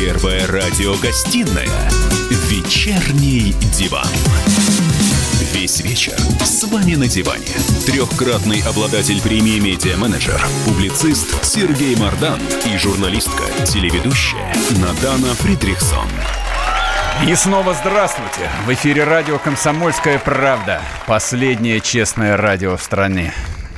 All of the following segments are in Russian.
Первая радиогостинная «Вечерний диван». Весь вечер с вами на диване. Трехкратный обладатель премии «Медиа-менеджер», публицист Сергей Мардан и журналистка, телеведущая Надана Фридрихсон. И снова здравствуйте! В эфире радио «Комсомольская правда». Последнее честное радио в стране.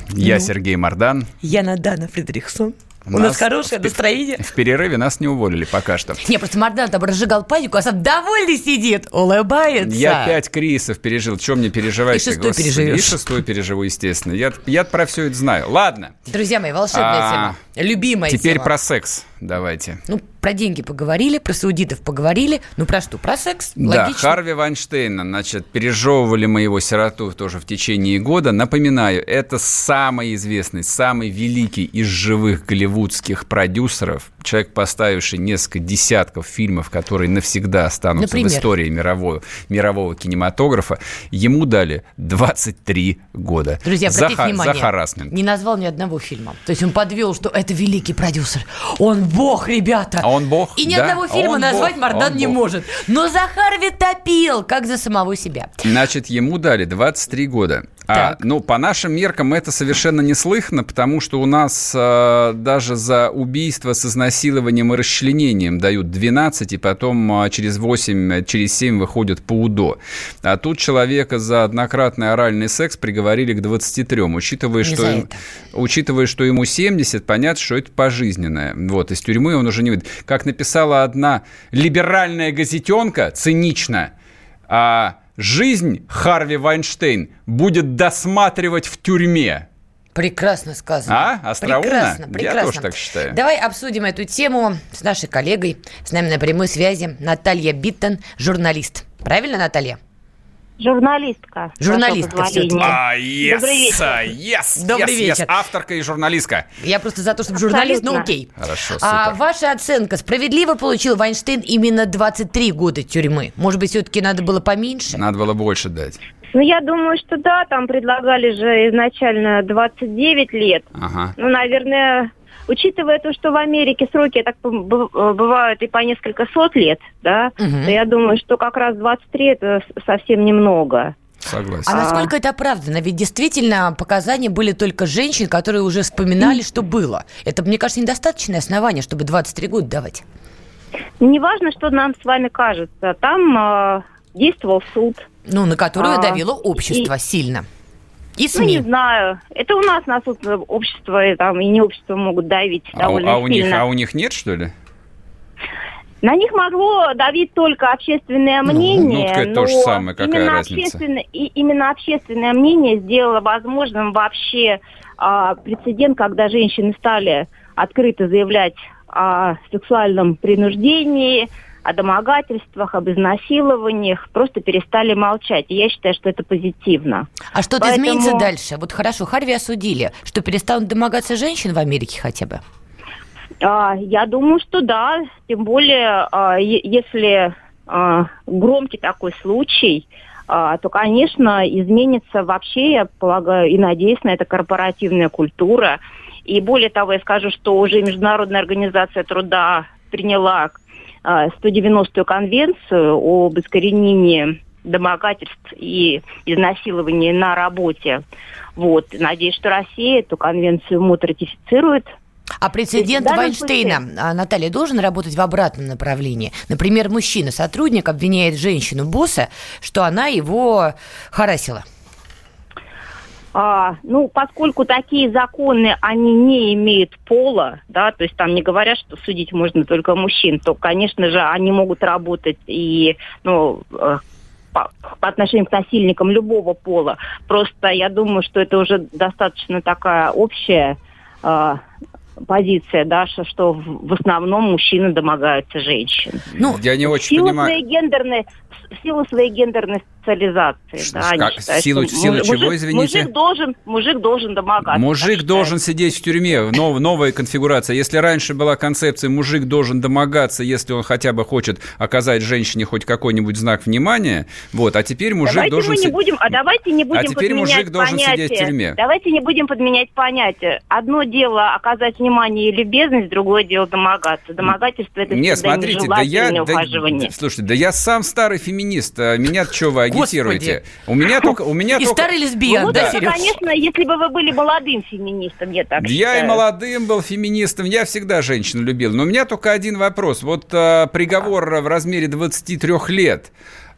Я Сергей Мардан. Я Надана Фридрихсон. У нас хорошее в- настроение. В перерыве нас не уволили пока что. Не, просто Мардан там разжигал панику, а сам довольный сидит, улыбается. Я пять кризисов пережил. Чем мне переживать? И шестой переживешь. И шестой переживу, естественно. Я, я про все это знаю. Ладно. Друзья мои, волшебная А, тема. Любимая Теперь тема. про секс давайте. Ну, про деньги поговорили, про саудитов поговорили. Ну, про что? Про секс? Да, Логично. Харви Вайнштейна, значит, пережевывали мы его сироту тоже в течение года. Напоминаю, это самый известный, самый великий из живых голливудских продюсеров, человек, поставивший несколько десятков фильмов, которые навсегда останутся Например? в истории мирового, мирового кинематографа. Ему дали 23 года. Друзья, за, обратите ха- внимание, за харассмент. не назвал ни одного фильма. То есть он подвел, что это великий продюсер. Он бог, ребята. А он бог, И ни да? одного А фильма он назвать бог, Мардан он не бог. может. Но Захарви топил, как за самого себя. Значит, ему дали 23 года. А, ну, по нашим меркам это совершенно неслыханно, потому что у нас э, даже за убийство с изнасилованием и расчленением дают 12, и потом э, через 8, э, через 7 выходят по УДО. А тут человека за однократный оральный секс приговорили к 23, учитывая, Не что, им- учитывая, что ему 70, понятно, что это пожизненное. Вот, из тюрьмы он уже не выйдет. Как написала одна либеральная газетенка, цинично, а жизнь Харви Вайнштейн будет досматривать в тюрьме. Прекрасно сказано. А? Остроумно? Прекрасно, Я прекрасно. тоже так считаю. Давай обсудим эту тему с нашей коллегой. С нами на прямой связи Наталья Биттон, журналист. Правильно, Наталья? Журналистка. Журналистка. А, yes, Добрый вечер. yes, Добрый yes, вечер. yes. Авторка и журналистка. Я просто за то, чтобы журналист, ну Абсолютно. окей. Хорошо, А супер. ваша оценка, справедливо получил Вайнштейн именно 23 года тюрьмы? Может быть, все-таки надо было поменьше? Надо было больше дать. Ну, я думаю, что да, там предлагали же изначально 29 лет. Ага. Ну, наверное, учитывая то, что в Америке сроки так б- бывают и по несколько сот лет, да, Мгм. то я думаю, что как раз 23 это совсем немного. Согласен. А насколько это оправдано? Ведь действительно показания были только женщин, которые уже вспоминали, что было. Это, мне кажется, недостаточное основание, чтобы 23 года давать. Неважно, что нам с вами кажется, там а, действовал суд. Ну, на которую А, давило общество сильно. И Ну, не СМИ. знаю. Это у нас на суд э, общество и, там, и не общество могут давить А, довольно а у них, сильно. а у них нет, что ли? На них могло давить только общественное мнение. ну, так это но то же самое, какая именно разница? Общественное, и, именно общественное мнение сделало возможным вообще а, прецедент, когда женщины стали открыто заявлять о сексуальном принуждении, о домогательствах, об изнасилованиях, просто перестали молчать. И я считаю, что это позитивно. А что-то Поэтому- изменится дальше? Вот хорошо, Харви осудили. Что, перестанут домогаться женщин в Америке хотя бы? А, я думаю, что да. Тем более, а, если а, громкий такой случай, а, то, конечно, изменится вообще, я полагаю, и надеюсь на это корпоративная культура. И более того, я скажу, что уже Международная организация труда приняла 190-ю конвенцию об искоренении домогательств и изнасилований на работе. Вот. Надеюсь, что Россия эту конвенцию МОД ратифицирует А прецедент Вайнштейна, а, Наталья, должен работать в обратном направлении? Например, мужчина-сотрудник обвиняет женщину-босса, что она его харасила. А, ну, поскольку такие законы, они не имеют пола, да, то есть там не говорят, что судить можно только мужчин, то, конечно же, они могут работать и, ну, э, по, по отношению к насильникам любого пола. Просто я думаю, что это уже достаточно такая общая э, позиция, да, что, что в в основном мужчины домогаются женщин. Ну, Я не очень в силу понимаю. своей гендерной, в силу своей гендерной социализации. Да, как, считают, в силу, в силу мужик, чего, извините? Мужик должен, мужик должен домогаться. Мужик должен сидеть в тюрьме, нов, новая конфигурация. Если раньше была концепция мужик должен домогаться, если он хотя бы хочет оказать женщине хоть какой-нибудь знак внимания, вот, а теперь мужик давайте должен... Мы не будем, а давайте не будем А теперь мужик должен понятие. сидеть в тюрьме. Давайте не будем подменять понятие. Одно дело оказать внимание и любезность, другое дело домогаться. Домогательство это Нет, смотрите, да я, да, слушайте, да я сам старый феминист, а меня что вы агитируете? У меня только, у меня и только... старый лесбиян, ну, да, это, конечно, если бы вы были молодым феминистом, я так Я считаю. и молодым был феминистом, я всегда женщин любил. Но у меня только один вопрос. Вот а, приговор в размере 23 лет.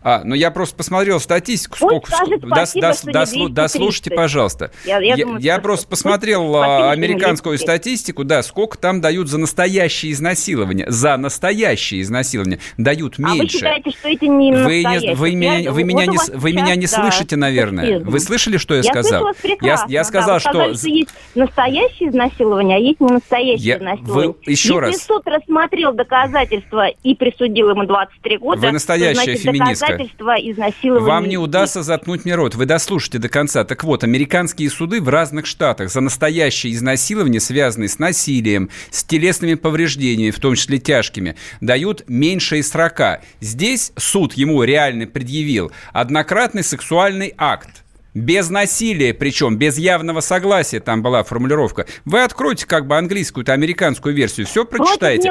А, ну я просто посмотрел статистику, Пусть сколько... скажет да, спасибо, да, не да, 230. дослушайте, пожалуйста. Я- я думаю, я просто посмотрел спасибо, а, американскую 230. статистику, да, сколько там дают за настоящее изнасилование. За настоящее изнасилование дают А вы меньше. считаете, что это не Вы, не, настоящее? вы меня, Я- вы вот меня, не, вы меня не да, слышите, наверное. Вы слышали, что я, Я сказал? я, я да. сказал, Вы что... сказали, что есть настоящее изнасилование, а есть не настоящее Я- изнасилование. вы- еще Если раз. суд рассмотрел доказательства и присудил ему 23 года, Вы настоящая то, значит, феминистка. Доказательства изнасилования Вам не удастся заткнуть мне рот. Вы дослушайте до конца. Так вот, американские суды в разных штатах за настоящее изнасилование, связанное с насилием, с телесными повреждениями, в том числе тяжкими, дают меньше из срока. Здесь суд ему реально предъявил однократный сексуальный акт. Без насилия, причем без явного согласия, там была формулировка. Вы откройте как бы английскую-то американскую версию, все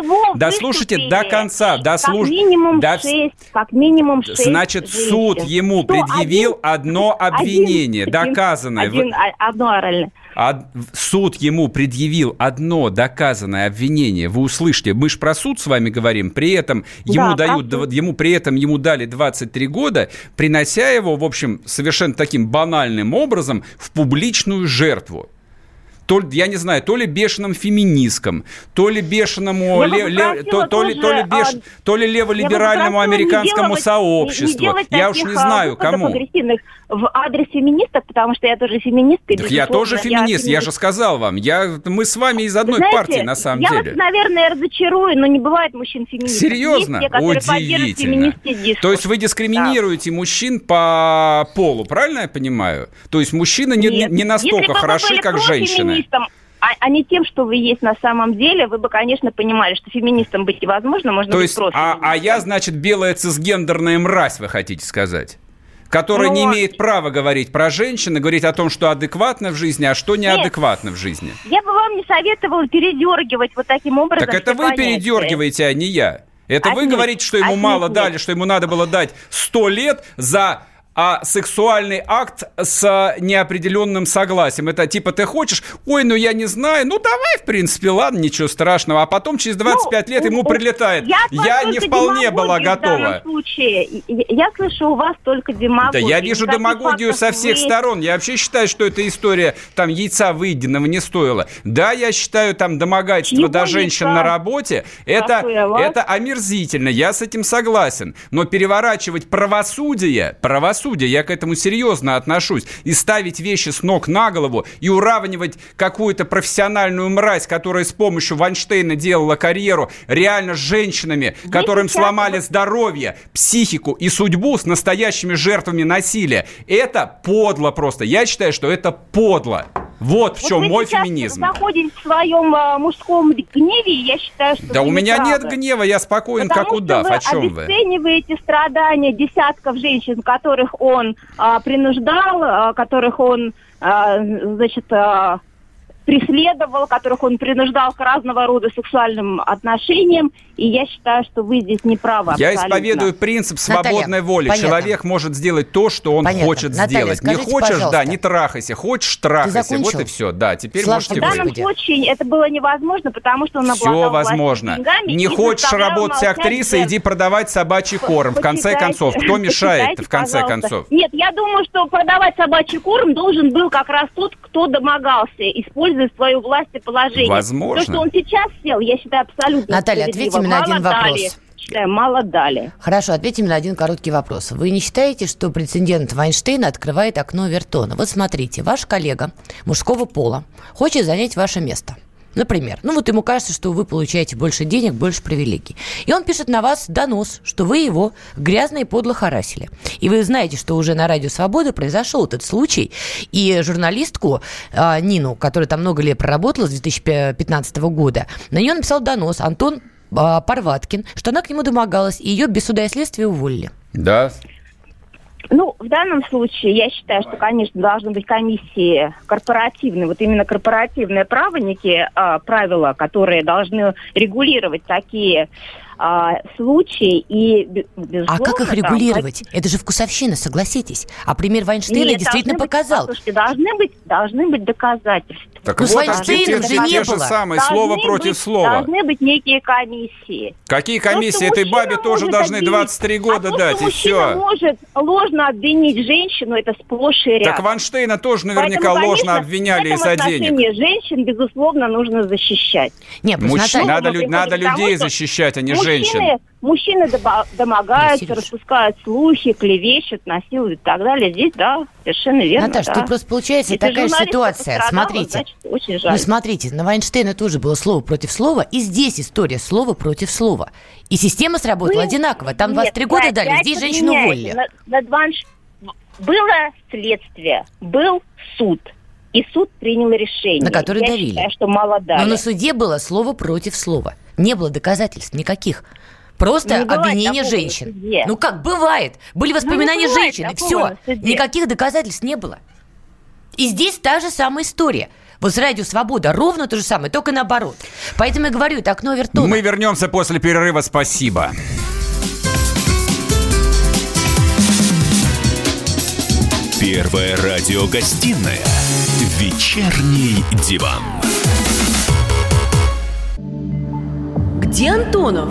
него Дослушайте до конца, Как дослуш... минимум до- шесть, как минимум шесть Значит, женщин. суд ему предъявил один- одно обвинение, один- доказанное. один- а- одно оральное. Суд ему предъявил одно доказанное обвинение. Вы услышите, мы же про суд с вами говорим. При этом ему Да, дают, дв- ему при этом ему дали 23 года, принося его, в общем, совершенно таким банальным образом в публичную жертву. То, я не знаю, то ли бешеным феминисткам, то ли бешеному, Я ле- ле- то, то ли, то, ли тоже, беш- а, то ли леволиберальному Я не американскому делать- сообществу. не делать я уж не а, знаю, кому. в адрес феминисток, потому что я тоже феминистка. Так я тоже феминист, я же феминист. сказал вам. Я, мы с вами из одной Знаете, партии, на самом я деле. вас, наверное, разочарую, но не бывает мужчин-феминистов. Серьезно? Есть те, Удивительно. То есть вы дискриминируете мужчин по полу, правильно я понимаю? То есть мужчины не, не- не настолько хороши, как женщины. Профеминистом, А, а не тем, что вы есть на самом деле, вы бы, конечно, понимали, что феминистом быть невозможно, можно То быть есть, просто. а, а я, значит, белая цисгендерная мразь, вы хотите сказать? Которая не Ну, имеет права говорить про женщин и говорить о том, что адекватно в жизни, а что неадекватно в жизни. Я бы вам не советовала передергивать вот таким образом. Так это вы понятия. передергиваете, а не я. Это вы Отнюдь. говорите, что ему Отнюдь мало нет. дали, что ему надо было дать 100 лет за а сексуальный акт с неопределенным согласием. Это типа ты хочешь, ой, ну я не знаю, ну давай, в принципе, ладно, ничего страшного. А потом через 25 лет Ну, ему у- прилетает. Я, Я не вполне была в готова. случае. Я, слышу у вас только Да демагогию. я вижу Никаких демагогию со всех вы- сторон. Я вообще считаю, что эта история там яйца выеденного не стоила. Да, я считаю там домогательство до женщин на работе. Это, это омерзительно. Я с этим согласен. Но переворачивать правосудие, правосудие, я к этому серьезно отношусь, и ставить вещи с ног на голову и уравнивать какую-то профессиональную мразь, которая с помощью Вайнштейна делала карьеру, реально с женщинами, которым сейчас- сломали здоровье, психику и судьбу с настоящими жертвами насилия. Это подло просто. Я считаю, что это подло. Вот в Вот чем вы мой феминизм. находитесь в своем а, мужском гневе, я считаю, что Да вы у меня неправы. нет гнева, я спокоен, Потому как удав. О чем вы? обесцениваете страдания десятков женщин, которых он а, принуждал, а, которых он, а, значит, а, преследовал, которых он принуждал к разного рода сексуальным отношениям. И я считаю, что вы здесь не правы. Я абсолютно. исповедую принцип свободной Наталья, воли. понятно. Человек может сделать то, что он Понятно. хочет Наталья, сделать. Не скажите, хочешь, да, пожалуйста. не трахайся. Хочешь, трахайся. Вот и все. Да, теперь Слава можете В данном Господи. случае это было невозможно, потому что он Все обладал возможно. властью деньгами Не хочешь работать молчать актрисой, иди продавать собачий корм. В конце концов, кто мешает в конце пожалуйста. концов? Нет, я думаю, что продавать собачий корм должен был как раз тот, кто домогался, используя свою власть и положение. Возможно. То, что он сейчас сел, я считаю абсолютно Наталья, ответьте мне на один Мало дали. вопрос. Считаю, мало дали. Хорошо, ответьте мне на один короткий вопрос. Вы не считаете, что прецедент Вайнштейна открывает окно Вертона? Вот смотрите, ваш коллега мужского пола хочет занять ваше место. Например, ну вот ему кажется, что вы получаете больше денег, больше привилегий. И он пишет на вас донос, что вы его грязно и подло харасили. И вы знаете, что уже на Радио Свобода произошел этот случай. И журналистку э, Нину, которая там много лет проработала с 2015 года, на нее написал донос Антон э, Парваткин, что она к нему домогалась, и ее без суда и следствия уволили. Да, Ну, в данном случае я считаю, что, конечно, должны быть комиссии корпоративные, вот именно корпоративные право, некие а, правила, которые должны регулировать такие а, случаи и, бе- безусловно... А как их там, регулировать? Это же вкусовщина, согласитесь. А пример Вайнштейна Нет, действительно должны быть- показал. послушайте, должны быть, должны быть доказательства. Так Ну, вот, Вайнштейном те, же те- не те же было. самые, Должны слово быть- против слова. Должны быть некие комиссии. Какие То, комиссии? Этой бабе тоже должны обвинить- 23 года а то, дать, что и все. может ложно обвинить женщину, это сплошь и рядом. Так Ванштейна тоже наверняка Поэтому, ложно конечно, обвиняли из-за денег. женщин, безусловно, нужно защищать. Не, просто Мужчин, Наталья- надо, надо людей защищать, а не мужчины, женщин. Мужчины домогаются, Серёж. распускают слухи, клевещут, насилуют и так далее. Здесь, да, совершенно верно. Наташ, да. тут просто получается Если такая ситуация. Смотрите. значит, очень жаль. Ну, смотрите, на Вайнштейна тоже было слово против слова, и здесь история слова против слова. И система сработала Вы- одинаково. Там Нет, 23 года дали, здесь женщину уволили. На- над Ванш- Было следствие, был суд. И суд принял решение. На который Я давили. считаю, что мало дали. Но на суде было слово против слова. Не было доказательств никаких. Просто Не бывает обвинение женщин. Ну как бывает? Были воспоминания бывает женщин, и такого все. Никаких доказательств не было. И здесь та же самая история. Вот с радио «Свобода» ровно то же самое, только наоборот. Поэтому я говорю, это окно Вертона. Мы вернемся после перерыва. Спасибо. Первая радиогостинная «Вечерний диван». Где Антонов?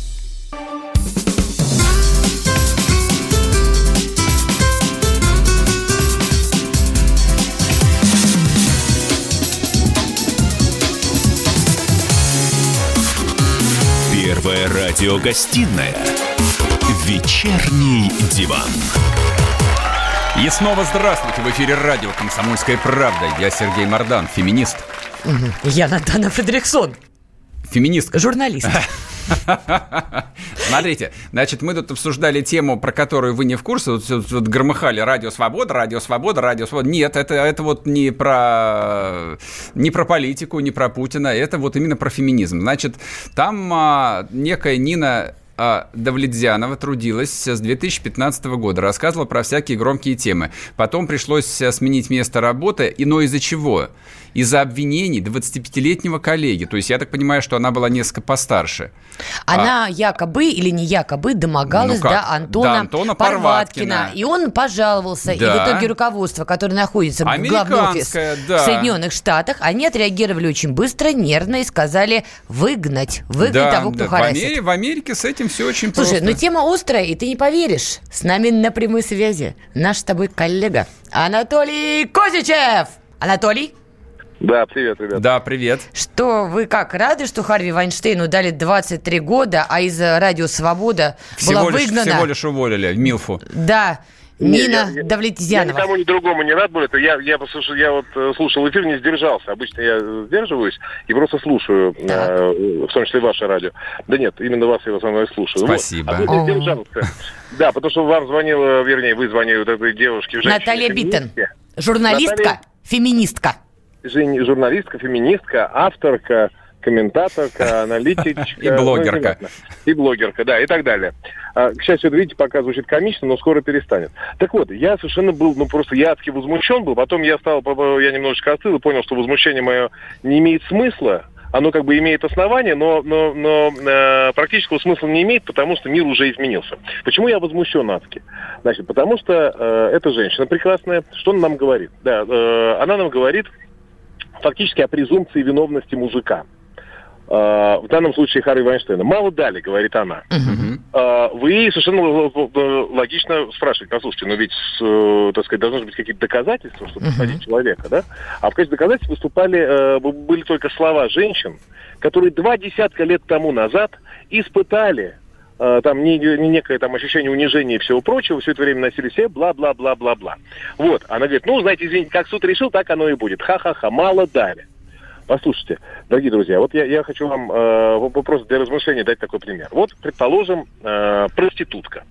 Первая радиогостинная «Вечерний диван». И снова здравствуйте. В эфире радио «Комсомольская правда». Я Сергей Мордан, феминист. Я Натана Фредериксон, Феминистка. журналист. Смотрите, значит, мы тут обсуждали тему, про которую вы не в курсе, вот, вот- вот громыхали «Радио Свобода», «Радио Свобода», «Радио Свобода». Нет, это, это вот не про, не про политику, не про Путина, это вот именно про феминизм. Значит, там а, некая Нина а, Давлетзянова трудилась с 2015 года, рассказывала про всякие громкие темы. Потом пришлось а, сменить место работы, и но из-за чего? Из-за обвинений 25-летнего коллеги. То есть я так понимаю, что она была несколько постарше. Она якобы или не якобы домогалась Ну как? до Антона, До Антона Парваткина. Парваткина. И он пожаловался. И Да. в итоге руководство, которое находится в главном офисе да. в Соединенных Штатах, они отреагировали очень быстро, нервно и сказали выгнать. Выгнать Да, того, кто да, в, харасит. Америке, в Америке с этим все очень Слушай, просто. ну тема острая, и ты не поверишь. С нами на прямой связи наш с тобой коллега Анатолий Козичев. Анатолий, Да, привет, ребят. Да, привет. что вы как, рады, что Харви Вайнштейну дали 23 года, а из Радио Свобода была Всего лишь, выгнана... всего лишь уволили Милфу. Да, Нина я- я- Я Давлетьянова. никому ни другому не рад был. Это я, я, послушал, я вот э, слушал эфир, не сдержался. Обычно я э, сдерживаюсь и просто слушаю, э, в том числе ваше радио. Да нет, именно вас я в основном слушаю. Вот. Спасибо. А тут я сдержался. Да, потому что вам звонила, вернее, вы звонили вот этой девушке. Наталья Биттен. Журналистка, Наталья- феминистка. Жен- журналистка, феминистка, авторка, комментаторка, аналитичка. И блогерка. ну, неважно. и блогерка, да, и так далее. А, к счастью, это, видите, пока звучит комично, но скоро перестанет. Так вот, я совершенно был, ну просто я адски возмущен был, потом я стал, я немножечко остыл и понял, что возмущение мое не имеет смысла, оно как бы имеет основание, но, но, но э, практического смысла не имеет, потому что мир уже изменился. Почему я возмущен адски? Значит, потому что э, эта женщина прекрасная, что она нам говорит? Да, э, она нам говорит фактически о презумпции виновности мужика. Э, в данном случае Харри Вайнштейна. Мало дали, говорит она. А, Вы совершенно логично спрашиваете, послушайте, но ведь, э, так сказать, должны же быть какие-то доказательства, чтобы посадить человека, да? А в качестве доказательств выступали, э, были только слова женщин, которые два десятка лет тому назад испытали э, там не, не некое там ощущение унижения и всего прочего, все это время носили себе бла-бла-бла-бла-бла. Вот, она говорит, ну, знаете, извините, как суд решил, так оно и будет. Ха-ха-ха, мало дали. Послушайте, дорогие друзья, вот я, я хочу вам э, в- просто для размышления дать такой пример. Вот, предположим, э, проститутка.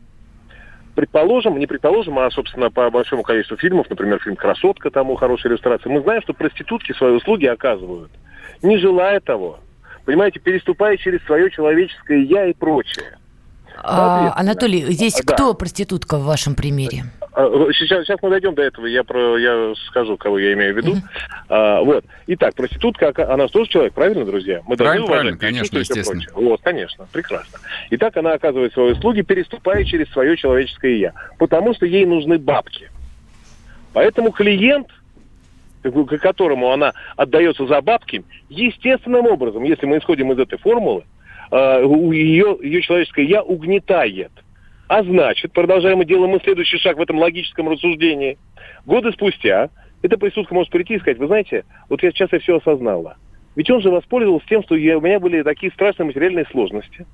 Предположим, не предположим, а, собственно, по большому количеству фильмов, например, фильм «Красотка», тому хорошая иллюстрация, мы знаем, что проститутки свои услуги оказывают, не желая того. Понимаете, переступая через свое человеческое «я» и прочее. А, Анатолий, здесь Да. кто проститутка в вашем примере? А, Сейчас, сейчас мы дойдем до этого, я, про, я скажу, кого я имею в виду. А, вот. Итак, проститутка, она же тоже человек, правильно, друзья? Мы Правильно, правильно, уважать ее конечно, естественно. прочее. Вот, конечно, прекрасно. Итак, она оказывает свои услуги, переступая через свое человеческое «я», потому что ей нужны бабки. Поэтому клиент, к которому она отдается за бабки, естественным образом, если мы исходим из этой формулы, э, ее, ее человеческое «я» угнетает. А значит, продолжаем мы делаем мы следующий шаг в этом логическом рассуждении. Годы спустя эта присутка может прийти и сказать, вы знаете, вот я сейчас я все осознала. Ведь он же воспользовался тем, что я, у меня были такие страшные материальные сложности.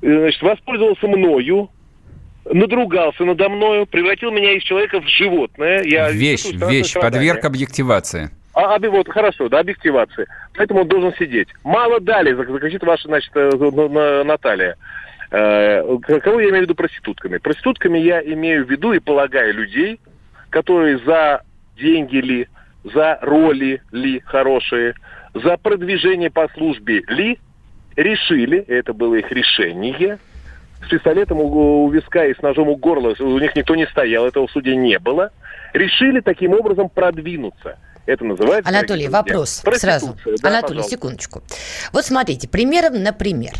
Э, Значит, воспользовался мною, надругался надо мною, превратил меня из человека в животное. Я Вещь, вещь, страдание. подверг объективации. А, оби- вот, хорошо, да, объективации. Поэтому он должен сидеть. Мало дали, зак- закричит ваша, значит, э, на- на- Наталья. Э, Кого я имею в виду проститутками? Проститутками я имею в виду и полагаю людей, которые за деньги ли, за роли ли хорошие, за продвижение по службе ли, решили, это было их решение, с пистолетом у, у виска и с ножом у горла, у них никто не стоял, этого в суде не было, решили таким образом продвинуться. Это называется... Анатолий, вопрос сразу. Да, Анатолий, пожалуйста. секундочку. Вот смотрите, примером например.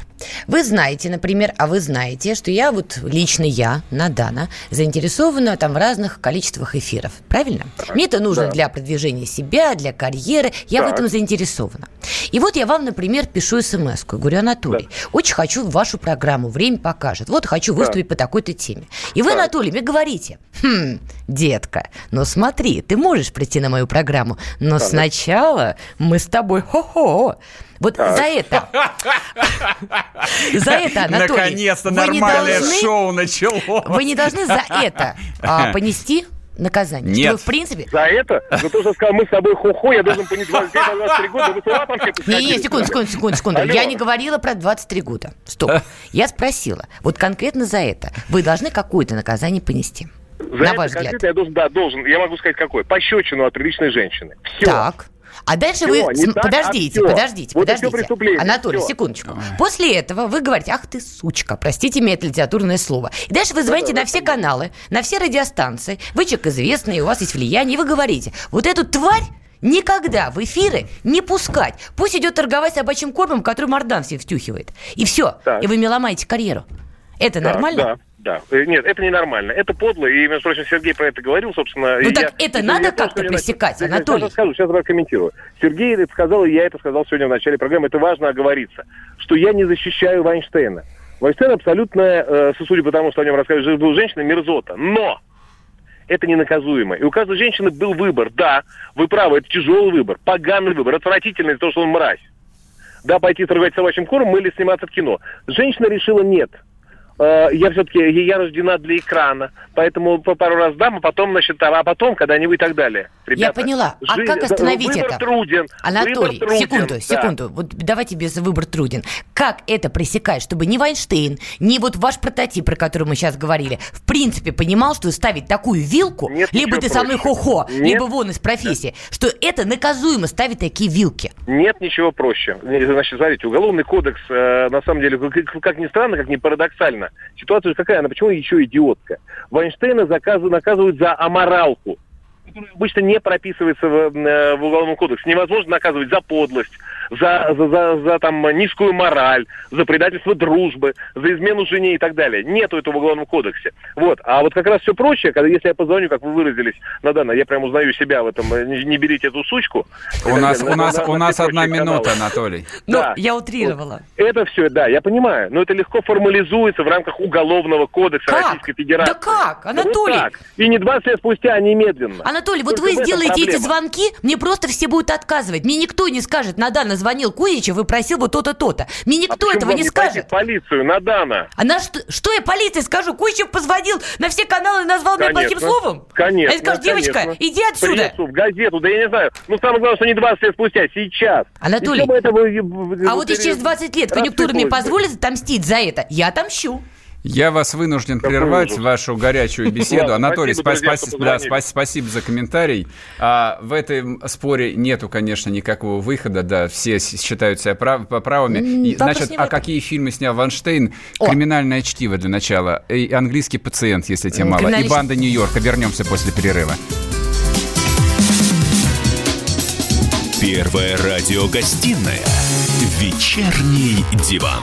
Вы знаете, например, а вы знаете, что я вот лично я, Надана, заинтересована там в разных количествах эфиров. Правильно? Мне это нужно Да. для продвижения себя, для карьеры. Я в Так. этом заинтересована. И вот я вам, например, пишу смс -ку. Говорю, Анатолий, очень хочу вашу программу, время покажет. Вот хочу выступить по такой-то теме. И вы, Анатолий, мне говорите, хм, детка, ну смотри, ты можешь прийти на мою программу, но Так. сначала мы с тобой хо-хо. Вот за это, за это, Анатолий, Наконец-то вы не нормальное должны- шоу началось. Вы не должны за это а, понести наказание. Что Нет. вы, в принципе, За это? За то, что сказал, мы с тобой хо-хо, я должен понять 23 года, да вы с ума все Не, не, секунду, секунду, секунду, секунду. Алло. Я не говорила про 23 года. Стоп. Я спросила, вот конкретно за это вы должны какое-то наказание понести. За на это ваш взгляд. я должен, да, должен, я могу сказать какой. Пощечину от приличной женщины. Все. Так. А дальше Всё, вы... см- так, а подождите, всё. подождите, Вот подождите. Анатолий, всё. секундочку. После этого вы говорите, ах ты сучка, простите меня это литературное слово. И дальше вы звоните на все каналы, на все радиостанции. Вы человек известный, у вас есть влияние, и вы говорите, вот эту тварь никогда в эфиры не пускать. Пусть идет торговать собачьим кормом, который Мордан себе втюхивает. И все. Так. И вы мне ломаете карьеру. Это Да, нормально? Да, да. Э, Нет, это ненормально. Это подло. И, между прочим, Сергей про это говорил, собственно. Ну так я- это я- надо я как-то пресекать, начал. Анатолий. Сейчас расскажу, сейчас прокомментирую. Сергей это сказал, и я это сказал сегодня в начале программы. Это важно оговориться, что я не защищаю Вайнштейна. Вайнштейн абсолютно, э, судя по тому, что о нем рассказывали, был женщина, мерзота. Но это ненаказуемо. И у каждой женщины был выбор. Да, вы правы, это тяжелый выбор, поганый выбор, отвратительный, то, что он мразь. Да, пойти торговать собачьим кормом или сниматься в кино. Женщина решила нет. Э, Я все-таки, я рождена для экрана, поэтому по пару раз дам, а потом, значит, а потом, когда-нибудь и так далее. Я Ребята, поняла. А жизнь- как остановить выбор это? труден. Анатолий, выбор труден, секунду, да. секунду. Вот давайте без выбор труден. Как это пресекать, чтобы ни Вайнштейн, ни вот ваш прототип, про который мы сейчас говорили, в принципе понимал, что ставить такую вилку, Нет либо ты со мной хо-хо, Нет. либо вон из профессии, что это наказуемо ставить такие вилки. Нет ничего проще. Значит, смотрите, уголовный кодекс, э, на самом деле, как ни странно, как ни парадоксально, ситуация какая, она почему еще идиотка? Вайнштейна заказу, наказывают за аморалку. Которое обычно не прописывается в, э, в Уголовном кодексе. Невозможно наказывать за подлость, за, за, за, за там низкую мораль, за предательство дружбы, за измену жене и так далее. Нету этого в Уголовном кодексе. Вот. А вот как раз все прочее, когда если я позвоню, как вы выразились, Надана, я прям узнаю себя в этом, э, не, не берите эту сучку. У нас, далее, у нас, на- у на нас одна минута, каналы. Анатолий. Ну, Да. я утрировала. Это все, да, я понимаю, но это легко формализуется в рамках Уголовного кодекса Как? Российской Федерации. Да как, Анатолий? так. И не 20 лет спустя, а немедленно. Анатолий, вот Только в вы сделаете эти звонки, мне просто все будут отказывать. Мне никто не скажет, Надана звонил Кузичев и просил бы то-то, то-то. Мне А никто почему этого не скажет. полицию, Надана. А на что, что я полиции скажу? Кузичев позвонил на все каналы и назвал меня плохим Конечно. словом? Конечно. А я скажу, девочка, конечно. иди отсюда. Прессу, в газету, да я не знаю. Ну, самое главное, что не 20 лет спустя, сейчас. Анатолий, И всё бы это вы- А вот и через 20 лет конъюнктура мне позволит отомстить за это. Я отомщу. Я вас вынужден Какой прервать ужас. вашу горячую беседу. Анатолий, спасибо, за комментарий. А, в этом споре нету, конечно, никакого выхода. Да, все считают себя прав- правыми. Значит, а какие фильмы снял Ванштейн? О. Криминальное чтиво для начала. И английский пациент, если тебе мало. И банда Нью-Йорка. Вернемся после перерыва. Первая радиогостинная «Вечерний диван».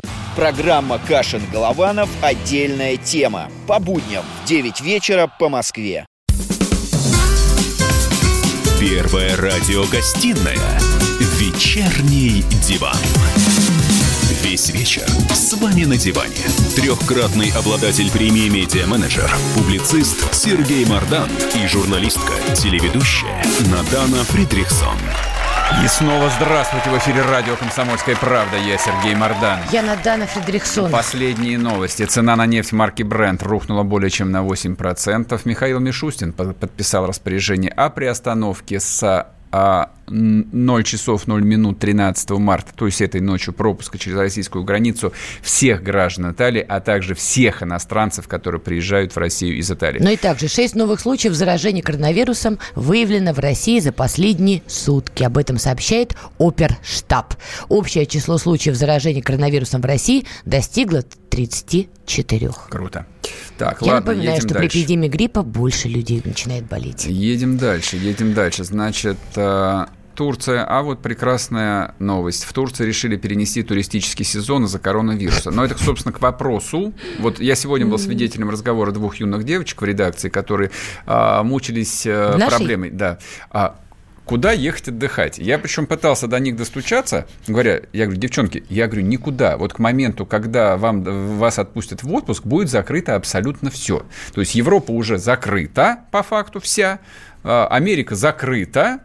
Программа «Кашин-Голованов. Отдельная тема». По будням в 9 вечера по Москве. Первая радиогостинная «Вечерний диван». Весь вечер с вами на диване. Трехкратный обладатель премии «Медиа-менеджер», публицист Сергей Мардан и журналистка, телеведущая Надана Фридрихсон. И снова здравствуйте в эфире радио «Комсомольская правда». Я Сергей Мордан. Я Надана Фредериксон. Последние новости. Цена на нефть марки Brent рухнула более чем на 8%. Михаил Мишустин под- подписал распоряжение о приостановке с а, н- 0 часов 0 минут 13 марта, то есть этой ночью пропуска через российскую границу всех граждан Италии, а также всех иностранцев, которые приезжают в Россию из Италии. Ну и также шесть новых случаев заражения коронавирусом выявлено в России за последние сутки. Об этом сообщает Оперштаб. Общее число случаев заражения коронавирусом в России достигло 34. Круто. Так, Я ладно, напоминаю, едем что при дальше. эпидемии гриппа больше людей начинает болеть. Едем дальше, едем дальше. Значит, э, Турция, а вот прекрасная новость. В Турции решили перенести туристический сезон из-за коронавируса. Но это, собственно, к вопросу. Вот я сегодня был свидетелем разговора двух юных девочек в редакции, которые а, мучились нашей? проблемой. Да. А, Куда ехать отдыхать? Я причем пытался до них достучаться, говоря, я говорю, девчонки, я говорю, никуда. Вот к моменту, когда вам, вас отпустят в отпуск, будет закрыто абсолютно все. То есть Европа уже закрыта, по факту вся, а, Америка закрыта,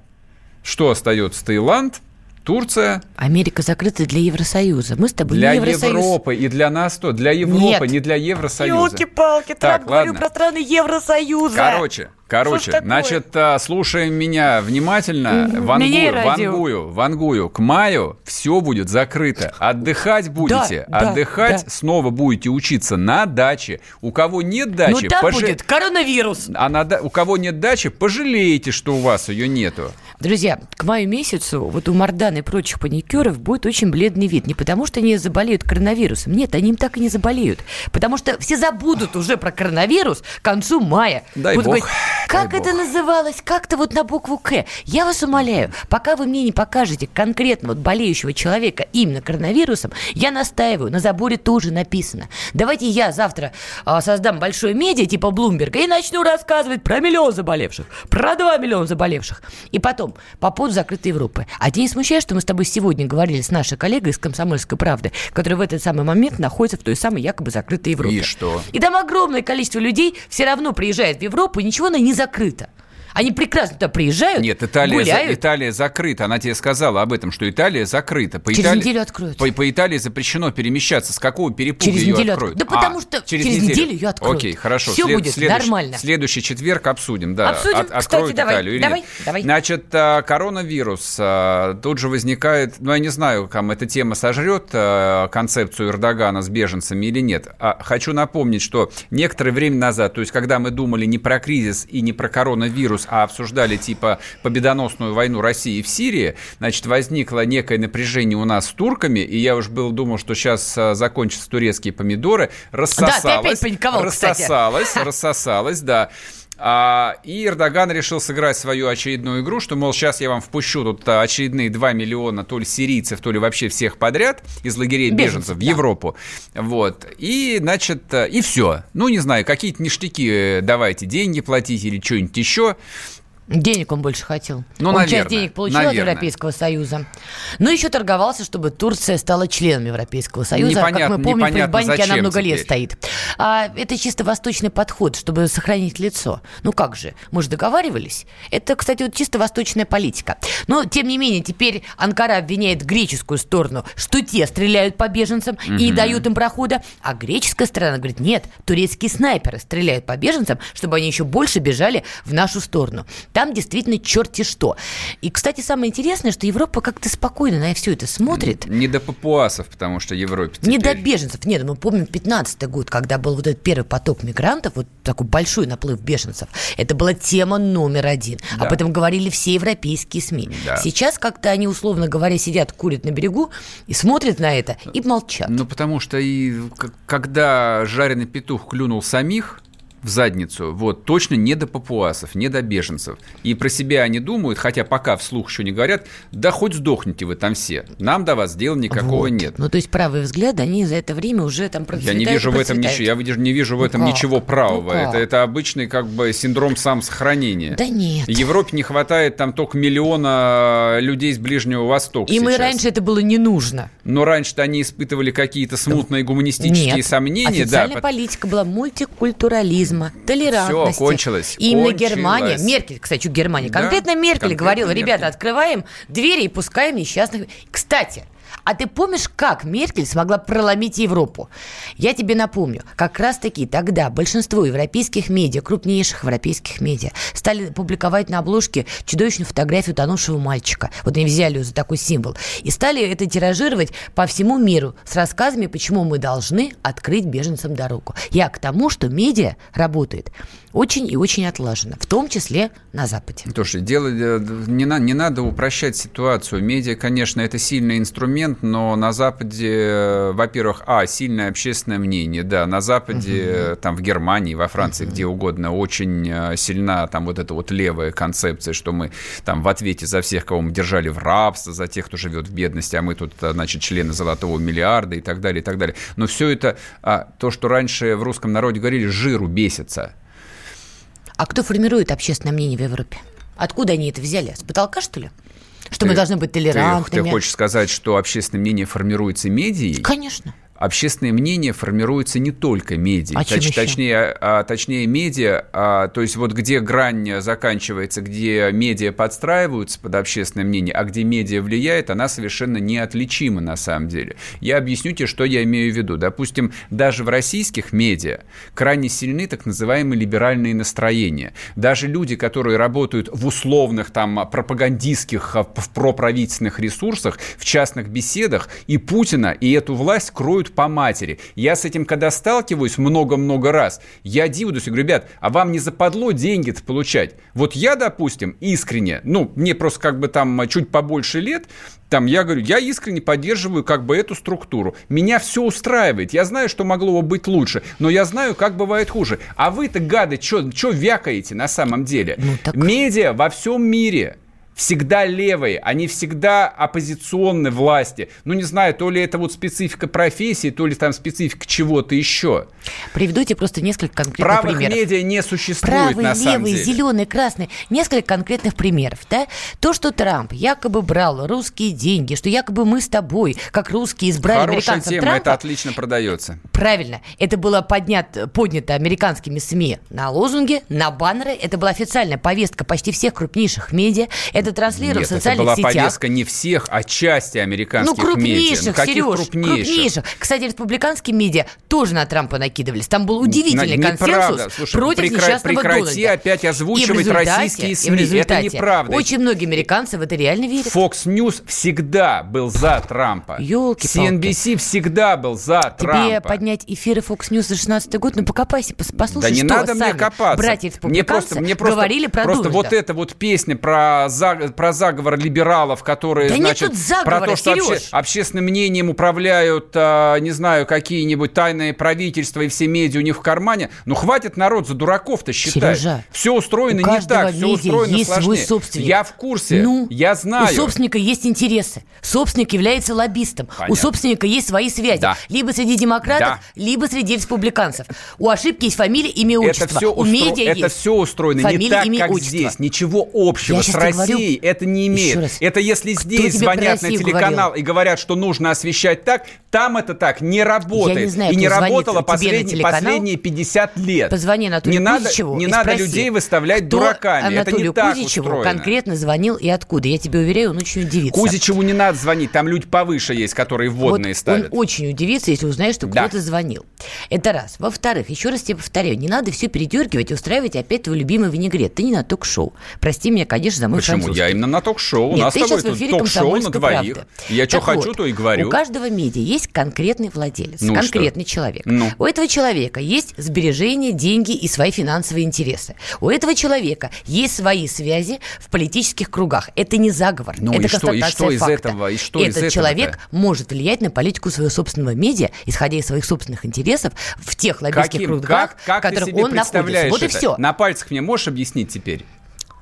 что остается? Таиланд, Турция. Америка закрыта для Евросоюза. Мы с тобой Для не Евросоюз. Европы и для нас то. Для Европы, Нет. не для Евросоюза. Елки-палки, Так, говорю про страны Евросоюза. Короче, короче, такое? значит, а, слушаем меня внимательно. Вангую, Меня радио. вангую, вангую. К маю все будет закрыто. Отдыхать будете. да, Отдыхать да. снова будете учиться на даче. У кого нет дачи, Ну там пожи- будет коронавирус. а на у кого нет дачи, пожалеете, что у вас ее нету. Друзья, к маю месяцу вот у Мордана и прочих паникеров будет очень бледный вид. Не потому, что они заболеют коронавирусом. Нет, они им так и не заболеют. Потому что все забудут уже про коронавирус к концу мая. Дай Будут бог, говорить, как дай это называлось? Как-то вот на букву К. Я вас умоляю, пока вы мне не покажете конкретно вот болеющего человека именно коронавирусом, я настаиваю, на заборе тоже написано. Давайте я завтра а, создам большое медиа типа Блумберга и начну рассказывать про миллион заболевших, про два миллиона заболевших. И потом, по поводу закрытой Европы. А тебя не смущает, что мы с тобой сегодня говорили с нашей коллегой из «Комсомольской правды», которая в этот самый момент находится в той самой якобы закрытой Европе. И что? И там огромное количество людей все равно приезжает в Европу, и ничего она не закрыта. Они прекрасно туда приезжают, Нет, Италия, гуляют. за- Италия закрыта. Она тебе сказала об этом, что Италия закрыта. По Через Италии- неделю откроют. По, по Италии запрещено перемещаться. С какого перепуга Через ее неделю откроют? Да потому что через неделю ее откроют. Окей, хорошо. Всё будет нормально. Следующий четверг обсудим, да. Обсудим. От- Кстати, откроют давай, Италию или давай, нет. давай. Значит, а, коронавирус. а, Тут же возникает, ну, я не знаю, там эта тема сожрет а, концепцию Эрдогана с беженцами или нет. А Хочу напомнить, что некоторое время назад, то есть когда мы думали не про кризис и не про коронавирус, а обсуждали типа победоносную войну России в Сирии, значит, возникло некое напряжение у нас с турками, и я уж был думал, что сейчас а, закончатся турецкие помидоры. Рассосалось. опять паниковал, кстати. Рассосалось, рассосалось, да. А, и Эрдоган решил сыграть свою очередную игру, что, мол, сейчас я вам впущу тут а, очередные 2 миллиона то ли сирийцев, то ли вообще всех подряд из лагерей Беженцев, беженцев в да. Европу. Вот. И, значит, э, и все. Ну, не знаю, какие-то ништяки э, давайте, деньги платить или что-нибудь еще. Денег он больше хотел. Ну, он часть наверное, денег получил от наверное. Европейского Союза. Но еще торговался, чтобы Турция стала членом Европейского Союза. как Непонятно- мы помним, непонятно Кульбанке она много лет теперь. стоит. А, это чисто восточный подход, чтобы сохранить лицо. Ну как же, мы же договаривались. Это, кстати, вот чисто восточная политика. Но, тем не менее, теперь Анкара обвиняет греческую сторону, что те стреляют по беженцам и не дают им прохода, а греческая сторона говорит, нет, турецкие снайперы стреляют по беженцам, чтобы они еще больше бежали в нашу сторону. Там действительно черти что. И, кстати, самое интересное, что Европа как-то спокойно на все это смотрит. Не до папуасов, потому что Европе Не до теперь. беженцев. Нет, мы помним 15 год, когда был вот этот первый поток мигрантов, вот такой большой наплыв беженцев. Это была тема номер один. Да. Об этом говорили все европейские СМИ. Да. Сейчас как-то они, условно говоря, сидят, курят на берегу и смотрят на это и молчат. Ну, потому что и когда жареный петух клюнул самих в задницу, вот, точно не до папуасов, не до беженцев. И про себя они думают, хотя пока вслух еще не говорят, да хоть сдохните вы там все, нам до вас дела никакого Вот. нет. Ну, то есть правые взгляды, они за это время уже там Я процветают не вижу в этом процветают. ничего, я не вижу в Ну этом как? ничего правого. Ну как? это, это обычный как бы синдром самосохранения. Да нет. Европе не хватает там только миллиона людей с Ближнего Востока Им и сейчас. раньше это было не нужно. Но раньше-то они испытывали какие-то смутные гуманистические Нет. сомнения. Официальная да, политика была мультикультурализма, толерантности. Всё, кончилось, И именно кончилось. Германия, Меркель, кстати, Германия, Да, конкретно Меркель конкретно говорила, Меркель. ребята, открываем двери и пускаем несчастных. Кстати, а ты помнишь, как Меркель смогла проломить Европу? Я тебе напомню, как раз-таки тогда большинство европейских медиа, крупнейших европейских медиа, стали публиковать на обложке чудовищную фотографию тонувшего мальчика. Вот они взяли ее за такой символ. И стали это тиражировать по всему миру с рассказами, почему мы должны открыть беженцам дорогу. Я к тому, что медиа работает очень и очень отлаженно, в том числе на Западе. Слушай, дело, э, не, на- не надо упрощать ситуацию. Медиа, конечно, это сильный инструмент, но на Западе, э, во-первых, а, сильное общественное мнение, да, на Западе, э, там в Германии, во Франции, где угодно, очень сильна там вот эта вот левая концепция, что мы там в ответе за всех, кого мы держали в рабстве, за тех, кто живет в бедности, а мы тут, значит, члены золотого миллиарда и так далее, и так далее. Но все это, а, то, что раньше в русском народе говорили, жиру бесится. А кто формирует общественное мнение в Европе? Откуда они это взяли? С потолка, что ли? Что мы Ты- должны быть Ты, толерантными? ты хочешь сказать, что общественное мнение формируется медией? Конечно. Общественное мнение формируется не только медией. А еще? точнее, а, точнее, медиа, а, то есть вот где грань заканчивается, где медиа подстраиваются под общественное мнение, а где медиа влияет, она совершенно неотличима на самом деле. Я объясню тебе, что я имею в виду. Допустим, даже в российских медиа крайне сильны так называемые либеральные настроения. Даже люди, которые работают в условных там пропагандистских, а, в проправительственных ресурсах, в частных беседах, и Путина, и эту власть кроют по матери. Я с этим, когда сталкиваюсь много-много раз, я дивлюсь и говорю, ребят, а вам не западло деньги-то получать? Вот я, допустим, искренне, ну, мне просто как бы там чуть побольше лет, там я говорю, я искренне поддерживаю как бы эту структуру. Меня все устраивает. Я знаю, что могло бы быть лучше, но я знаю, как бывает хуже. А вы-то, гады, что вякаете на самом деле? Медиа во всем мире всегда левые, они всегда оппозиционны власти. Ну, не знаю, то ли это вот специфика профессии, то ли там специфика чего-то еще. Приведу тебе просто несколько конкретных Правых примеров. медиа не существует Правые, на самом левые, деле. зеленые, красные. Несколько конкретных примеров. Да? То, что Трамп якобы брал русские деньги, что якобы мы с тобой, как русские, избрали Хорошая американцев тема, Трампа. это отлично продается. Правильно. Это было поднято, поднято американскими СМИ на лозунги, на баннеры. Это была официальная повестка почти всех крупнейших медиа. Это транслировалось Нет, в социальных это была сетях. повестка не всех, а части Ну, американских медиа. крупнейших, Ну, каких Сереж, крупнейших? Кстати, республиканские медиа тоже на Трампа накидывались. Там был удивительный На- консенсус. Слушай, против прекра- несчастного прекрати Дональда. опять озвучивать российские СМИ. Это неправда. Очень многие американцы в это реально верят. Fox News всегда был за Трампа. Ёлки-палки. CNBC всегда был за Тебе Трампа. поднять эфиры Fox News за 16 год, ну покопайся, пос- послушай, да не что надо мне копаться. братья мне республиканцы просто, мне просто, говорили про просто Дональда. вот эта вот песня про, за- про заговор либералов, которые, Да значит, заговора, про то, что Серёж. общественным мнением управляют, а, не знаю, какие-нибудь тайные правительства и все медиа у них в кармане. Ну хватит народ за дураков-то считать. Сережа, все устроено не так, все устроено есть свой сложнее. собственник. Я в курсе, Ну, я знаю. У собственника есть интересы. Собственник является лоббистом. Понятно. У собственника есть свои связи. Да. Либо среди демократов, Да. либо среди республиканцев. У ошибки есть фамилия, имя, отчество. Это все, у медиа это есть все устроено не фамилия, так, имя, как отчество. здесь. Ничего общего Я с говорю- Россией это не имеет. раз. Это если здесь звонят на телеканал говорил? и говорят, что нужно освещать так, там это так не работает. Я не знаю, и не работало на последние, телеканал. последние 50 лет. Позвони Анатолию не надо, Кузичеву не и надо спроси, людей выставлять кто дураками. Анатолию это не так Кузичеву устроено. конкретно звонил и откуда. Я тебе уверяю, он очень удивится. Кузичеву не надо звонить, там люди повыше есть, которые вводные вот ставят. Он очень удивится, если узнает, что Да. кто-то звонил. Это раз. Во-вторых, еще раз тебе повторяю, не надо все передергивать и устраивать опять твой любимый винегрет. Ты не на ток-шоу. Прости меня, конечно, за мой Почему? французский. Я именно на ток-шоу. У Нет, нас ты с тобой в эфире ток-шоу на «Комсомольской двоих. правды». Я что хочу, вот, то и говорю. У каждого медиа есть конкретный владелец, Ну конкретный что? человек. Ну. У этого человека есть сбережения, деньги и свои финансовые интересы. У этого человека есть свои связи в политических кругах. Это не заговор, Ну это и что, и что из факта. этого? И что из Этот этого-то? человек может влиять на политику своего собственного медиа, исходя из своих собственных интересов в тех лоббистских Каким? кругах, Как, как в которых он находится. Вот и все. На пальцах мне можешь объяснить теперь?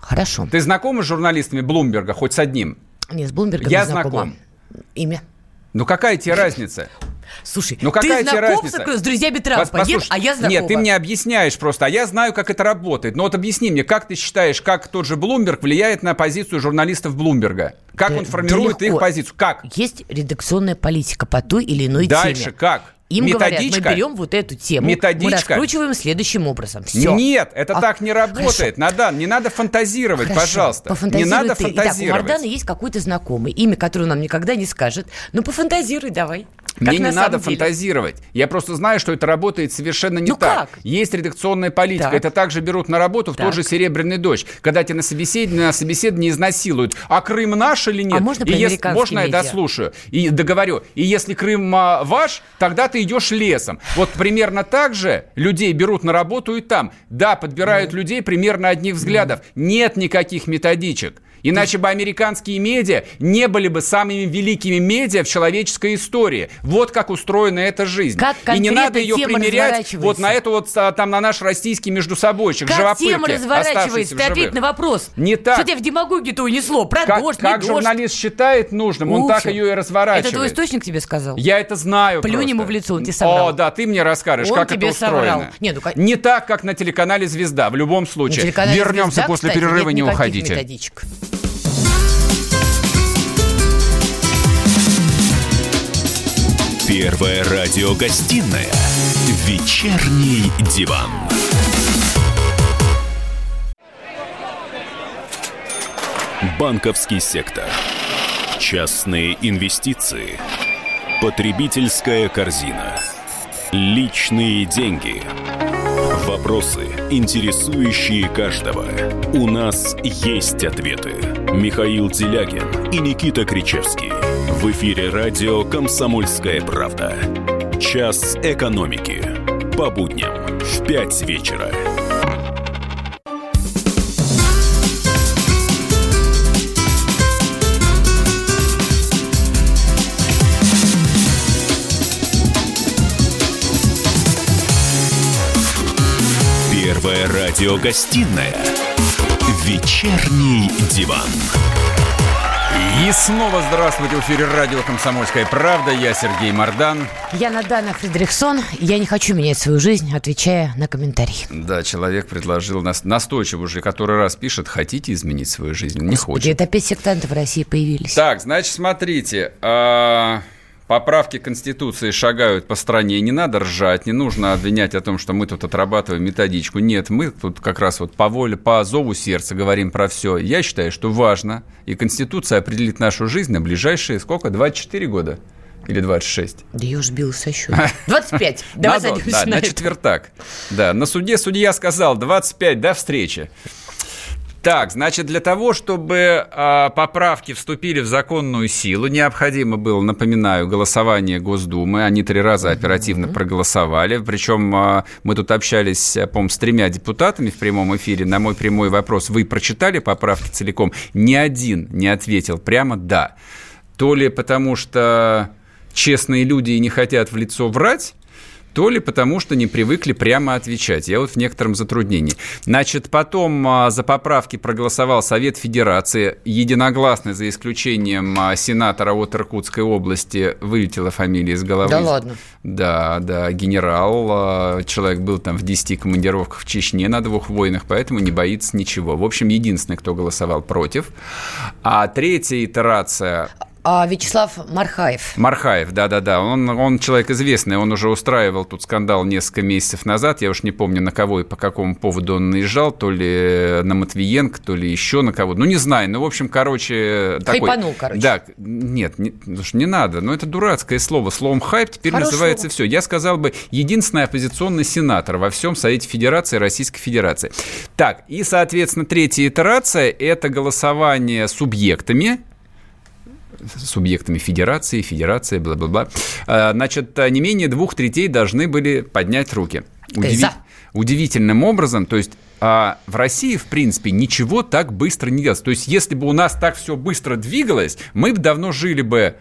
Хорошо. Ты знакома с журналистами Блумберга, хоть с одним? Не, с Блумбергом Я не знаком. Имя? Ну какая тебе разница? Слушай, Ну какая ты тебе знаком разница? с, друзьями Трампа? Пос- Нет, послушай, а я знакома. Нет, ты мне объясняешь просто, а я знаю, как это работает. Но вот объясни мне, как ты считаешь, как тот же Блумберг влияет на позицию журналистов Блумберга? Как Да- он формирует да их позицию? Как? Есть редакционная политика по той или иной Дальше теме. как? Им Методичка? говорят, мы берем вот эту тему, Методичка? мы раскручиваем следующим образом. Все. Нет, это А, так не работает. Надан, не надо фантазировать, пожалуйста. Не надо ты. Итак, у фантазировать. Мардана есть какой-то знакомый, имя которое он нам никогда не скажет. Ну, пофантазируй давай. Как Мне не надо деле. фантазировать. Я просто знаю, что это работает совершенно не Ну так. как? Есть редакционная политика. Так. Это также берут на работу в Так. тот же «Серебряный дождь», когда тебя на собеседовании, на собеседовании изнасилуют. А Крым наш или нет? А можно И если- Можно я медиа? дослушаю? И договорю. И если Крым а, ваш, тогда ты идешь лесом. Вот примерно так же людей берут на работу и там. Да, подбирают людей примерно одних взглядов. Нет никаких методичек. Иначе бы американские медиа не были бы самыми великими медиа в человеческой истории. Вот как устроена эта жизнь. Как И не надо ее примерять вот на эту вот а, там на наш российский междусобойчик. Как живопытки, тема разворачивается? Ты ответь на вопрос. Не так. Что тебя в демагогию-то унесло? Про Как, дождь, как дождь. журналист считает нужным, он В так ее и разворачивает. Это твой источник тебе сказал? Я это знаю Плюнь просто. ему в лицо, он тебе соврал. О, да, ты мне расскажешь, Он как тебе это устроено. соврал. Не, ну, ка- Не так, как на телеканале «Звезда», в любом случае. Вернемся «Звезда», после кстати, перерыва, не уходите. методичек. Первая радиогостинная «Вечерний диван». Банковский сектор. Частные инвестиции. Потребительская корзина. Личные деньги. Вопросы, интересующие каждого. У нас есть ответы. Михаил Делягин и Никита Кричевский. В эфире радио «Комсомольская правда». Час экономики. По будням в 5 вечера. Первая радиогостинная «Вечерний диван». И снова здравствуйте в эфире радио «Комсомольская правда». Я Сергей Мордан. Я Надана Фредериксон. Я не хочу менять свою жизнь, отвечая на комментарии. Да, человек предложил нас настойчиво уже который раз пишет, хотите изменить свою жизнь? Не Господи, хочет. это опять сектанты в России появились. Так, значит, смотрите. а, Поправки Конституции шагают по стране. Не надо ржать, не нужно обвинять о том, что мы тут отрабатываем методичку. Нет, мы тут как раз вот по воле, по зову сердца говорим про все. Я считаю, что важно, и Конституция определит нашу жизнь на ближайшие, сколько, 24 года? Или 26? Да я уж сбилась со счета. 25. Давай садимся да, на на четвертак. Да, на суде судья сказал 25, до встречи. Так, значит, для того, чтобы а, поправки вступили в законную силу, необходимо было, напоминаю, голосование Госдумы. Они три раза оперативно проголосовали. Причем а, мы тут общались, а, по-моему, с тремя депутатами в прямом эфире. На мой прямой вопрос, вы прочитали поправки целиком? Ни один не ответил прямо «да». То ли потому, что честные люди и не хотят в лицо врать, то ли потому, что не привыкли прямо отвечать. Я вот в некотором затруднении. Значит, потом а, за поправки проголосовал Совет Федерации. Единогласно, за исключением а, сенатора от Иркутской области, вылетела фамилия из головы. Да ладно? Да, да, генерал. а, Человек был там в 10 командировках в Чечне на двух войнах, поэтому не боится ничего. В общем, единственный, кто голосовал против. А третья итерация А, Вячеслав Мархаев. Мархаев, да-да-да. Он, он человек известный, он уже устраивал тут скандал несколько месяцев назад. Я уж не помню, на кого и по какому поводу он наезжал. То ли на Матвиенко, то ли еще на кого. Ну, не знаю. Ну, в общем, короче... Такой... Хайпанул, короче. Да, нет, не, слушай, не надо. Но это дурацкое слово. Словом хайп теперь Хорошо. называется все. Я сказал бы, единственный оппозиционный сенатор во всем Совете Федерации Российской Федерации. Так, и, соответственно, третья итерация – это голосование субъектами, субъектами федерации, федерация, бла-бла-бла. А, Значит, не менее двух третей должны были поднять руки. Ты за. Удивительным образом, то есть а, в России, в принципе, ничего так быстро не делается. То есть если бы у нас так все быстро двигалось, мы бы давно жили бы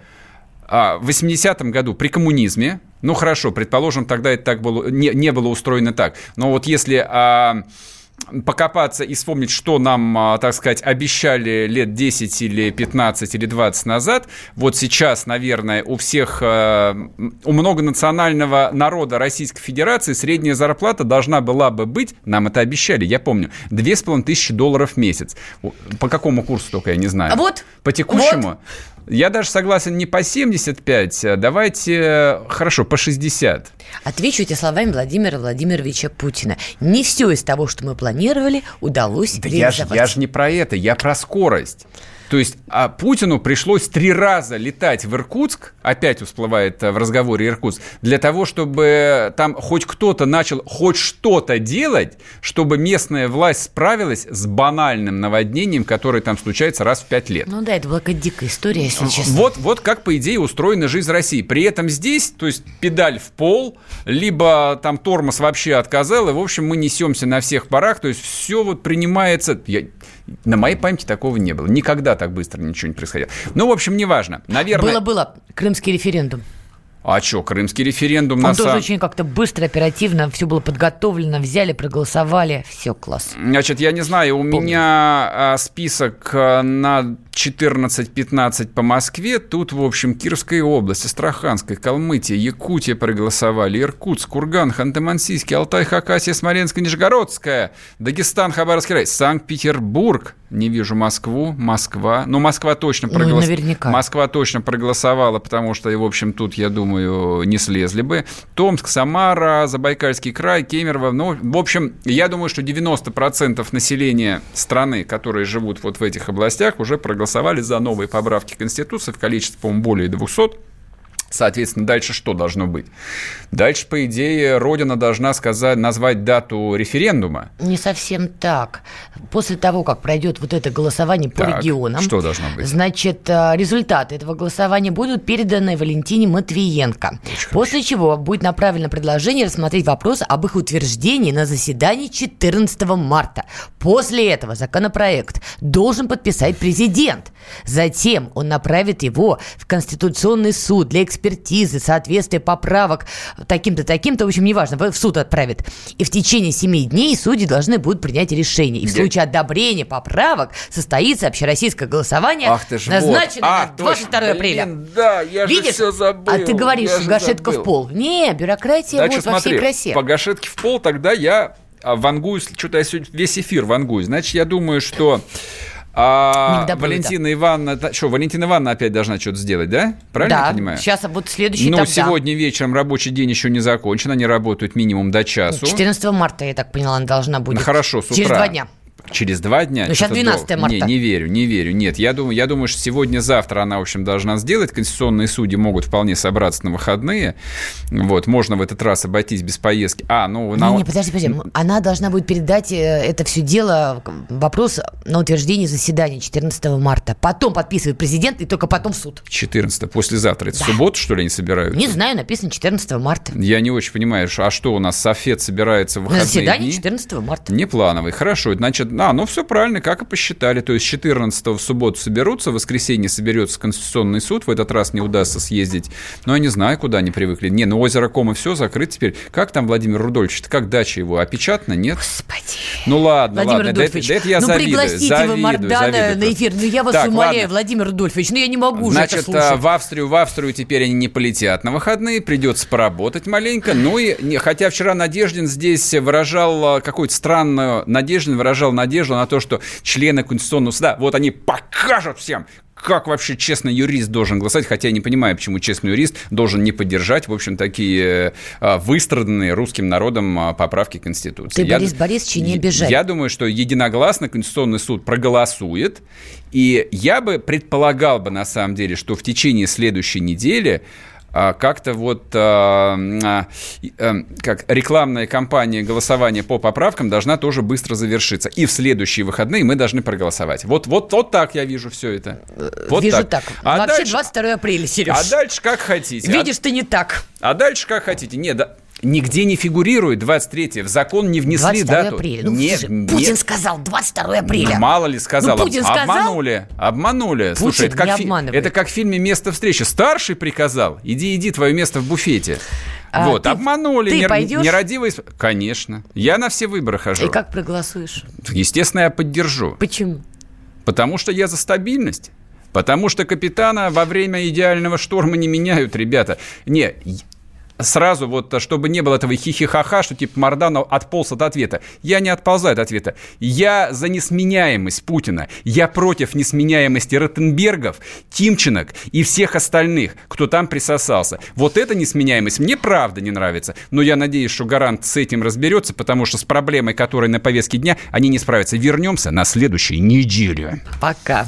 а, в 80-м году при коммунизме, ну хорошо, предположим, тогда это так было, не, не было устроено так, но вот если а, покопаться и вспомнить, что нам, а, так сказать, обещали лет 10 или 15 или 20 назад, вот сейчас, наверное, у всех, а, у многонационального народа Российской Федерации средняя зарплата должна была бы быть, нам это обещали, я помню, 2500 долларов в месяц. По какому курсу только, я не знаю. А вот, По текущему? Я даже согласен не по 75, а давайте, э, хорошо, по 60. Отвечу словами Владимира Владимировича Путина. Не все из того, что мы планировали, удалось Да я же реализовать. я ж не про это, я про скорость. То есть а Путину пришлось три раза летать в Иркутск, опять всплывает э, в разговоре Иркутск, для того, чтобы там хоть кто-то начал хоть что-то делать, чтобы местная власть справилась с банальным наводнением, которое там случается раз в пять лет. Ну да, это была какая дикая история, если честно. Вот, вот как, по идее, устроена жизнь России. При этом здесь, то есть педаль в пол, либо там тормоз вообще отказал, и, в общем, мы несемся на всех парах, то есть все вот принимается... Я- на моей памяти такого не было. Никогда так быстро ничего не происходило. Ну, в общем, неважно. Наверное... Было-было. Крымский референдум. А что, крымский референдум на Он тоже самом... очень как-то быстро, оперативно, все было подготовлено, взяли, проголосовали, все, класс. Значит, я не знаю, у меня а, список а, на 14-15 по Москве. Тут, в общем, Кировская область, Астраханская, Калмытия, Якутия проголосовали, Иркутск, Курган, Ханты-Мансийский, Алтай, Хакасия, Смоленская, Нижегородская, Дагестан, Хабаровский край, Санкт-Петербург. Не вижу Москву, Москва. Ну, Москва точно Ну, проголосовала. наверняка. Москва точно проголосовала, потому что, в общем, тут, я думаю, не слезли бы. Томск, Самара, Забайкальский край, Кемерово. Ну, в общем, я думаю, что 90% населения страны, которые живут вот в этих областях, уже проголосовали за новые поправки Конституции в количестве, по-моему, более 200. Соответственно, дальше что должно быть? Дальше, по идее, Родина должна сказать, назвать дату референдума. Не совсем так. После того, как пройдет вот это голосование по Так, регионам, что должно быть? значит, э, результаты этого голосования будут переданы Валентине Матвиенко. После чего будет направлено предложение рассмотреть вопрос об их утверждении на заседании 14 марта. После этого законопроект должен подписать президент. Затем он направит его в Конституционный суд для экспертизы экспертизы, соответствие поправок таким-то, таким-то, в общем, неважно, в суд отправит. И в течение семи дней судьи должны будут принять решение. И в случае одобрения поправок состоится общероссийское голосование, Ах ты ж вот. назначенное А, на 22 точно. апреля. Блин, да, я же Видишь? всё забыл. А ты говоришь, Я же гашетка в пол. Не, бюрократия Значит, вот во всей смотри, красе. по гашетке в пол тогда я а, вангую, что-то я сегодня весь эфир вангую. Значит, я думаю, что а, Валентина Ивановна... Что, Валентина Ивановна опять должна что-то сделать, да? Правильно да, я понимаю? сейчас вот следующий Ну, этап, да. сегодня вечером рабочий день еще не закончен, они работают минимум до часу. 14 марта, я так поняла, она должна будет. Ну, хорошо, с утра. Через два дня. Через два дня? Ну, сейчас Что-то 12 долго. марта. Не, не верю, не верю. Нет, я думаю, я думаю, что сегодня-завтра она, в общем, должна сделать. Конституционные судьи могут вполне собраться на выходные. Вот, можно в этот раз обойтись без поездки. А, ну... на- Не, не, подожди, подожди. Она должна будет передать э, это все дело, вопрос на утверждение заседания 14 марта. Потом подписывает президент и только потом в суд. 14 послезавтра. Это суббота, что ли, они собираются? Не знаю, написано 14 марта. Я не очень понимаю, а что у нас Софет собирается в На выходные заседание дни? 14 марта. Неплановый. Хорошо, значит, а, ну все правильно, как и посчитали. То есть 14 в субботу соберутся, в воскресенье соберется Конституционный суд, в этот раз не удастся съездить. Но я не знаю, куда они привыкли. Не, ну озеро Кома все закрыто теперь. Как там Владимир Рудольевич? Как дача его? Опечатана, нет? Господи. Ну ладно, Владимир ладно. Да это, Рудольфович, да это я ну завидую. пригласите завидую, вы Мардана завидую на эфир. Ну я вас Так, умоляю, ладно. Владимир Рудольфович, ну я не могу уже Значит, это слушать. а, в Австрию, в Австрию теперь они не полетят на выходные, придется поработать маленько. Ну и, не- хотя вчера Надеждин здесь выражал а, какую-то странную, Надеждин выражал надежду на то, что члены Конституционного суда, вот они покажут всем, как вообще честный юрист должен голосовать, хотя я не понимаю, почему честный юрист должен не поддержать, в общем, такие э, выстраданные русским народом а, поправки Конституции. Ты, Я- Борис Борисович, не обижай. Я думаю, что единогласно Конституционный суд проголосует, и я бы предполагал бы, на самом деле, что в течение следующей недели а, как-то вот а, а, а, как рекламная кампания голосования по поправкам должна тоже быстро завершиться. И в следующие выходные мы должны проголосовать. Вот, вот, вот так я вижу все это. Вот Вижу так. А Вообще дальше, 22 апреля, Сереж. а дальше как хотите. А- Видишь, ты не так. а дальше как хотите. Нет, да, нигде не фигурирует 23 В закон не внесли 22 дату. апреля. Ну, нет, слушай, нет. Путин сказал 22 апреля. Ну, мало ли сказал. Ну, Путин сказал? Обманули. Обманули. Слушай, это как, не фи- это как в фильме «Место встречи». Старший приказал. Иди, иди, твое место в буфете. А вот, ты- обманули. ты нер- пойдешь? Нерадивый... Конечно. Я на все выборы хожу. И как проголосуешь? Естественно, я поддержу. Почему? Потому что я за стабильность. Потому что капитана во время идеального шторма не меняют, ребята. Не, сразу вот, чтобы не было этого хихихаха, что типа Марданов отполз от ответа. Я не отползаю от ответа. Я за несменяемость Путина. Я против несменяемости Ротенбергов, Тимченок и всех остальных, кто там присосался. Вот эта несменяемость мне правда не нравится. Но я надеюсь, что Гарант с этим разберется, потому что с проблемой, которая на повестке дня, они не справятся. Вернемся на следующей неделе. Пока.